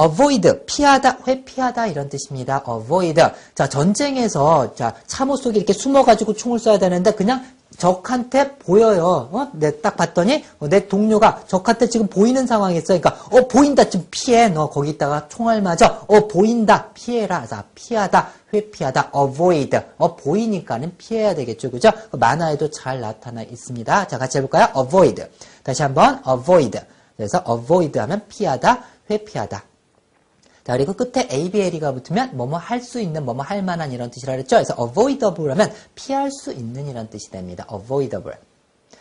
avoid 피하다, 회피하다 이런 뜻입니다. avoid. 자, 전쟁에서 자, 참호 속에 이렇게 숨어 가지고 총을 쏴야 되는데 그냥 적한테 보여요. 어? 내 딱 봤더니 어, 내 동료가 적한테 지금 보이는 상황에 있어. 그러니까 어 보인다 지금 피해. 너 거기다가 총알 맞아. 어 보인다 피해라. 자 피하다 회피하다 avoid. 어 보이니까는 피해야 되겠죠. 그죠? 그 만화에도 잘 나타나 있습니다. 자 같이 해볼까요? avoid. 다시 한번 avoid. 그래서 avoid 하면 피하다 회피하다. 자, 그리고 끝에 ABL이가 붙으면 뭐뭐 할 수 있는, 뭐뭐 할 만한 이런 뜻이라 그랬죠? 그래서 avoidable 하면 피할 수 있는 이런 뜻이 됩니다. avoidable.